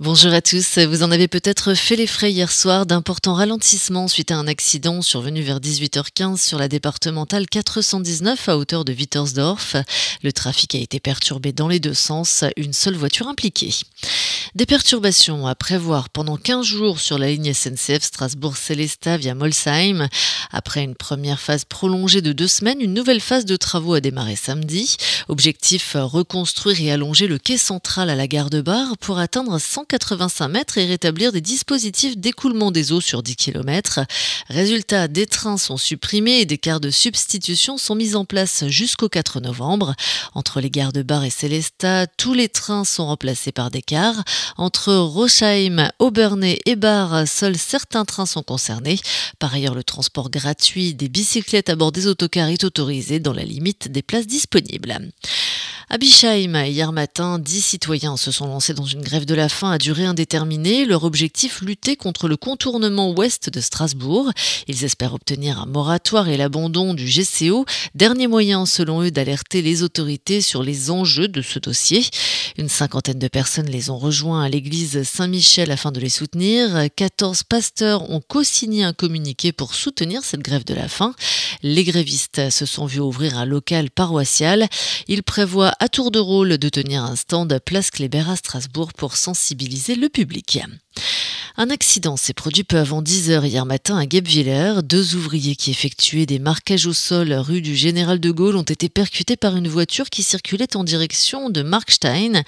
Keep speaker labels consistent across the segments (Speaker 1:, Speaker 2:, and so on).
Speaker 1: Bonjour à tous, vous en avez peut-être fait les frais hier soir d'importants ralentissements suite à un accident survenu vers 18h15 sur la départementale 419 à hauteur de Wittersdorf. Le trafic a été perturbé dans les deux sens, une seule voiture impliquée. Des perturbations à prévoir pendant 15 jours sur la ligne SNCF Strasbourg-Célestat via Molsheim. Après une première phase prolongée de deux semaines, une nouvelle phase de travaux a démarré samedi. Objectif reconstruire et allonger le quai central à la gare de Bar pour atteindre 100 185 mètres et rétablir des dispositifs d'écoulement des eaux sur 10 km. Résultat, des trains sont supprimés et des quarts de substitution sont mis en place jusqu'au 4 novembre. Entre les gares de Bar et Célestat, tous les trains sont remplacés par des cars. Entre Rochheim, Aubernay et Bar, seuls certains trains sont concernés. Par ailleurs, le transport gratuit des bicyclettes à bord des autocars est autorisé dans la limite des places disponibles. À Bischheim, hier matin, dix citoyens se sont lancés dans une grève de la faim à durée indéterminée. Leur objectif, lutter contre le contournement ouest de Strasbourg. Ils espèrent obtenir un moratoire et l'abandon du GCO, dernier moyen selon eux d'alerter les autorités sur les enjeux de ce dossier. Une cinquantaine de personnes les ont rejoints à l'église Saint-Michel afin de les soutenir. 14 pasteurs ont co-signé un communiqué pour soutenir cette grève de la faim. Les grévistes se sont vus ouvrir un local paroissial. Ils prévoient à tour de rôle de tenir un stand place Kléber à Strasbourg pour sensibiliser le public. Un accident s'est produit peu avant 10 heures hier matin à Guebwiller. Deux ouvriers qui effectuaient des marquages au sol rue du Général de Gaulle ont été percutés par une voiture qui circulait en direction de Markstein.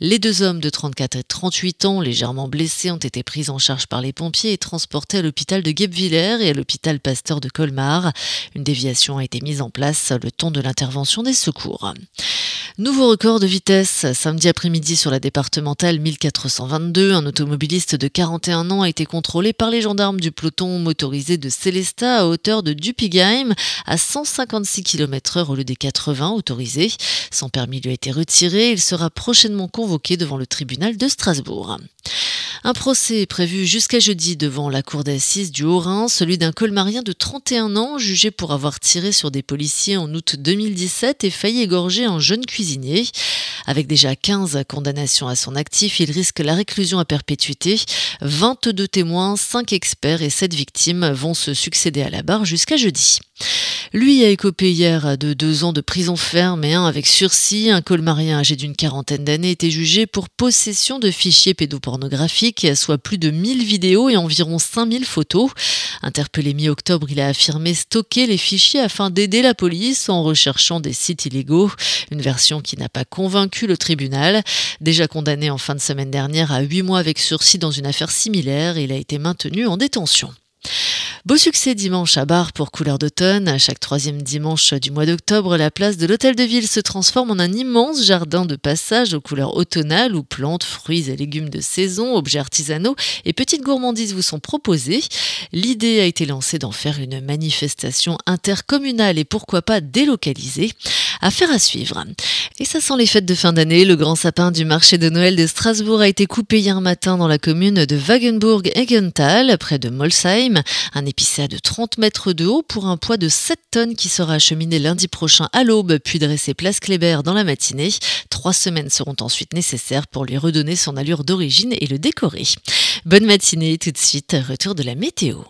Speaker 1: Les deux hommes de 34 et 38 ans, légèrement blessés, ont été pris en charge par les pompiers et transportés à l'hôpital de Guebwiller et à l'hôpital Pasteur de Colmar. Une déviation a été mise en place le temps de l'intervention des secours. Nouveau record de vitesse samedi après-midi sur la départementale 1422. Un automobiliste de 41 ans a été contrôlé par les gendarmes du peloton motorisé de Célestat à hauteur de Dupigheim à 156 km/h au lieu des 80 autorisés. Son permis lui a été retiré. Il sera prochainement convoqué devant le tribunal de Strasbourg. Un procès est prévu jusqu'à jeudi devant la cour d'assises du Haut-Rhin, celui d'un colmarien de 31 ans jugé pour avoir tiré sur des policiers en août 2017 et failli égorger un jeune cuisinier. Avec déjà 15 condamnations à son actif, il risque la réclusion à perpétuité. 22 témoins, 5 experts et 7 victimes vont se succéder à la barre jusqu'à jeudi. Lui a écopé hier de deux ans de prison ferme et un avec sursis. Un colmarien âgé d'une quarantaine d'années était jugé pour possession de fichiers pédopornographiques, soit plus de 1000 vidéos et environ 5000 photos. Interpellé mi-octobre, il a affirmé stocker les fichiers afin d'aider la police en recherchant des sites illégaux. Une version qui n'a pas convaincu le tribunal. Déjà condamné en fin de semaine dernière à huit mois avec sursis dans une affaire similaire, il a été maintenu en détention. Beau succès dimanche à Bar pour couleur d'automne. À chaque troisième dimanche du mois d'octobre, la place de l'Hôtel de Ville se transforme en un immense jardin de passage aux couleurs automnales où plantes, fruits et légumes de saison, objets artisanaux et petites gourmandises vous sont proposés. L'idée a été lancée d'en faire une manifestation intercommunale et pourquoi pas délocalisée. Affaire à suivre. Et ça sent les fêtes de fin d'année. Le grand sapin du marché de Noël de Strasbourg a été coupé hier matin dans la commune de Wagenburg-Egenthal, près de Molsheim. Épicéa de 30 mètres de haut pour un poids de 7 tonnes qui sera acheminé lundi prochain à l'aube, puis dressé place Kléber dans la matinée. Trois semaines seront ensuite nécessaires pour lui redonner son allure d'origine et le décorer. Bonne matinée, tout de suite, retour de la météo.